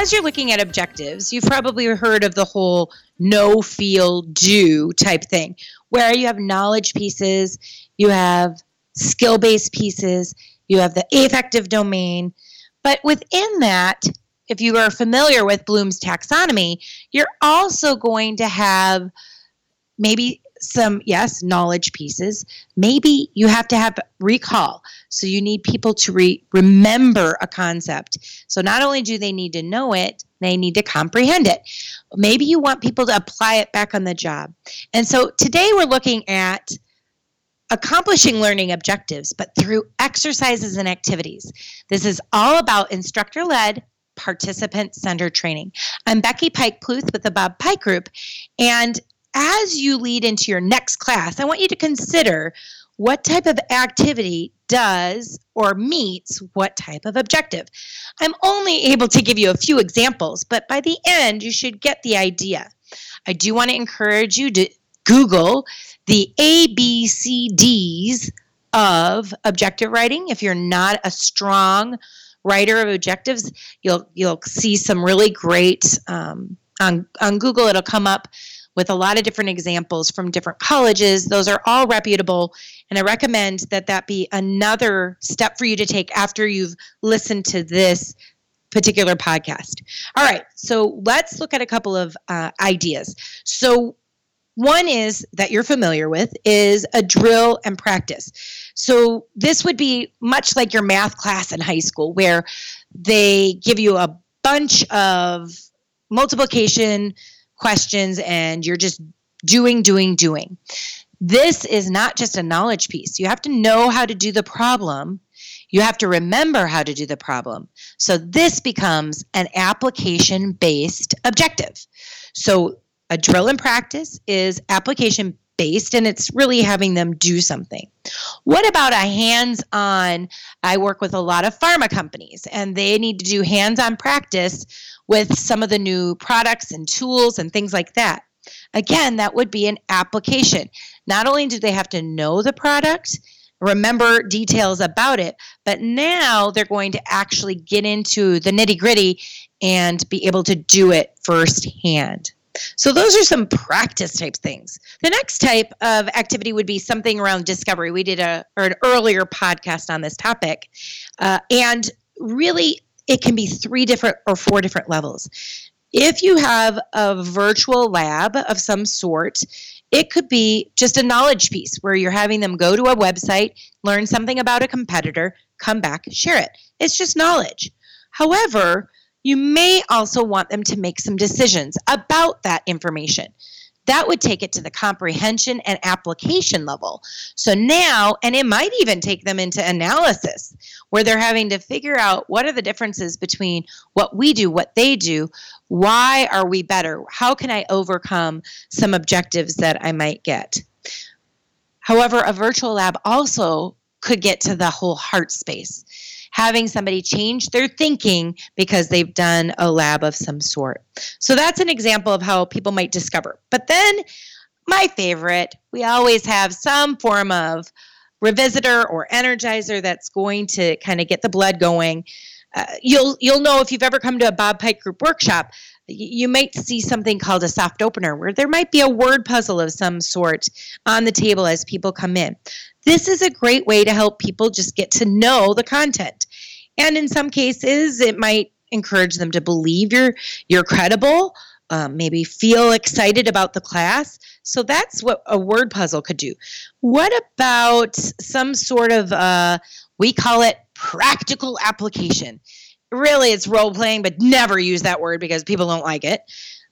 as you're looking at objectives, you've probably heard of the whole know feel, do type thing, where you have knowledge pieces, you have skill based pieces, you have the affective domain. But within that, if you are familiar with Bloom's taxonomy, you're also going to have maybe some, yes, knowledge pieces. Maybe you have to have recall. So you need people to re- remember a concept. So not only do they need to know it, they need to comprehend it. Maybe you want people to apply it back on the job. And so today we're looking at accomplishing learning objectives, but through exercises and activities. This is all about instructor led, participant centered training. I'm Becky Pike Pluth with the Bob Pike Group. And as you lead into your next class, I want you to consider what type of activity does or meets what type of objective. I'm only able to give you a few examples, but by the end, you should get the idea. I do want to encourage you to Google the ABCDs of objective writing. If you're not a strong writer of objectives, you'll you'll see some really great um, on on Google. It'll come up with a lot of different examples from different colleges. Those are all reputable, and I recommend that that be another step for you to take after you've listened to this particular podcast. All right, so let's look at a couple of uh, ideas. So one is that you're familiar with is a drill and practice. So this would be much like your math class in high school where they give you a bunch of multiplication questions and you're just doing, doing, doing. This is not just a knowledge piece. You have to know how to do the problem. You have to remember how to do the problem. So this becomes an application based objective. So a drill and practice is application based and it's really having them do something. What about a hands on? I work with a lot of pharma companies and they need to do hands on practice with some of the new products and tools and things like that. Again, that would be an application. Not only do they have to know the product, remember details about it, but now they're going to actually get into the nitty gritty and be able to do it firsthand. So those are some practice type things. The next type of activity would be something around discovery. We did a or an earlier podcast on this topic, uh, and really it can be three different or four different levels. If you have a virtual lab of some sort, it could be just a knowledge piece where you're having them go to a website, learn something about a competitor, come back, share it. It's just knowledge. However, you may also want them to make some decisions about that information that would take it to the comprehension and application level. So now, and it might even take them into analysis where they're having to figure out what are the differences between what we do, what they do, why are we better, how can I overcome some objectives that I might get. However, a virtual lab also could get to the whole heart space having somebody change their thinking because they've done a lab of some sort. So that's an example of how people might discover. But then, my favorite, we always have some form of revisitor or energizer that's going to kind of get the blood going. Uh, you'll you'll know if you've ever come to a Bob Pike Group workshop, you might see something called a soft opener where there might be a word puzzle of some sort on the table as people come in. This is a great way to help people just get to know the content. And in some cases, it might encourage them to believe you're you're credible, um, maybe feel excited about the class. So that's what a word puzzle could do. What about some sort of uh, we call it practical application? Really, it's role playing, but never use that word because people don't like it.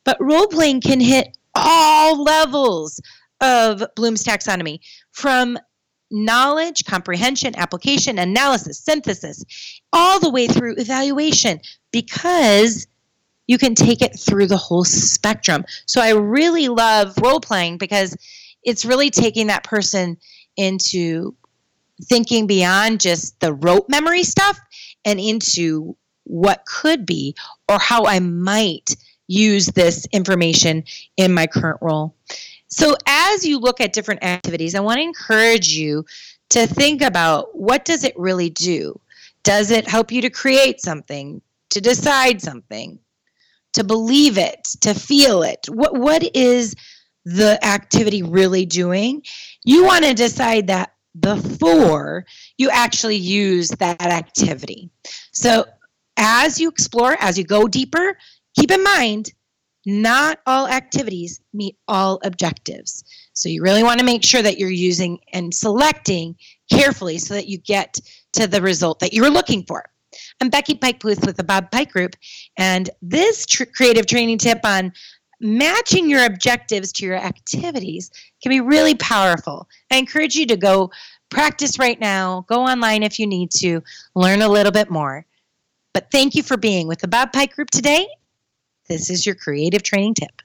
But role playing can hit all levels of Bloom's taxonomy from knowledge, comprehension, application, analysis, synthesis, all the way through evaluation because you can take it through the whole spectrum. So I really love role playing because it's really taking that person into thinking beyond just the rote memory stuff and into what could be or how I might use this information in my current role. So, as you look at different activities, I want to encourage you to think about what does it really do? Does it help you to create something, to decide something, to believe it, to feel it. What what is the activity really doing? You want to decide that before you actually use that activity. So as you explore, as you go deeper, keep in mind not all activities meet all objectives. So you really want to make sure that you're using and selecting carefully so that you get to the result that you were looking for. I'm Becky Pike Pluth with the Bob Pike Group, and this tr- creative training tip on matching your objectives to your activities can be really powerful. I encourage you to go practice right now, go online if you need to, learn a little bit more. But thank you for being with the Bob Pike Group today. This is your creative training tip.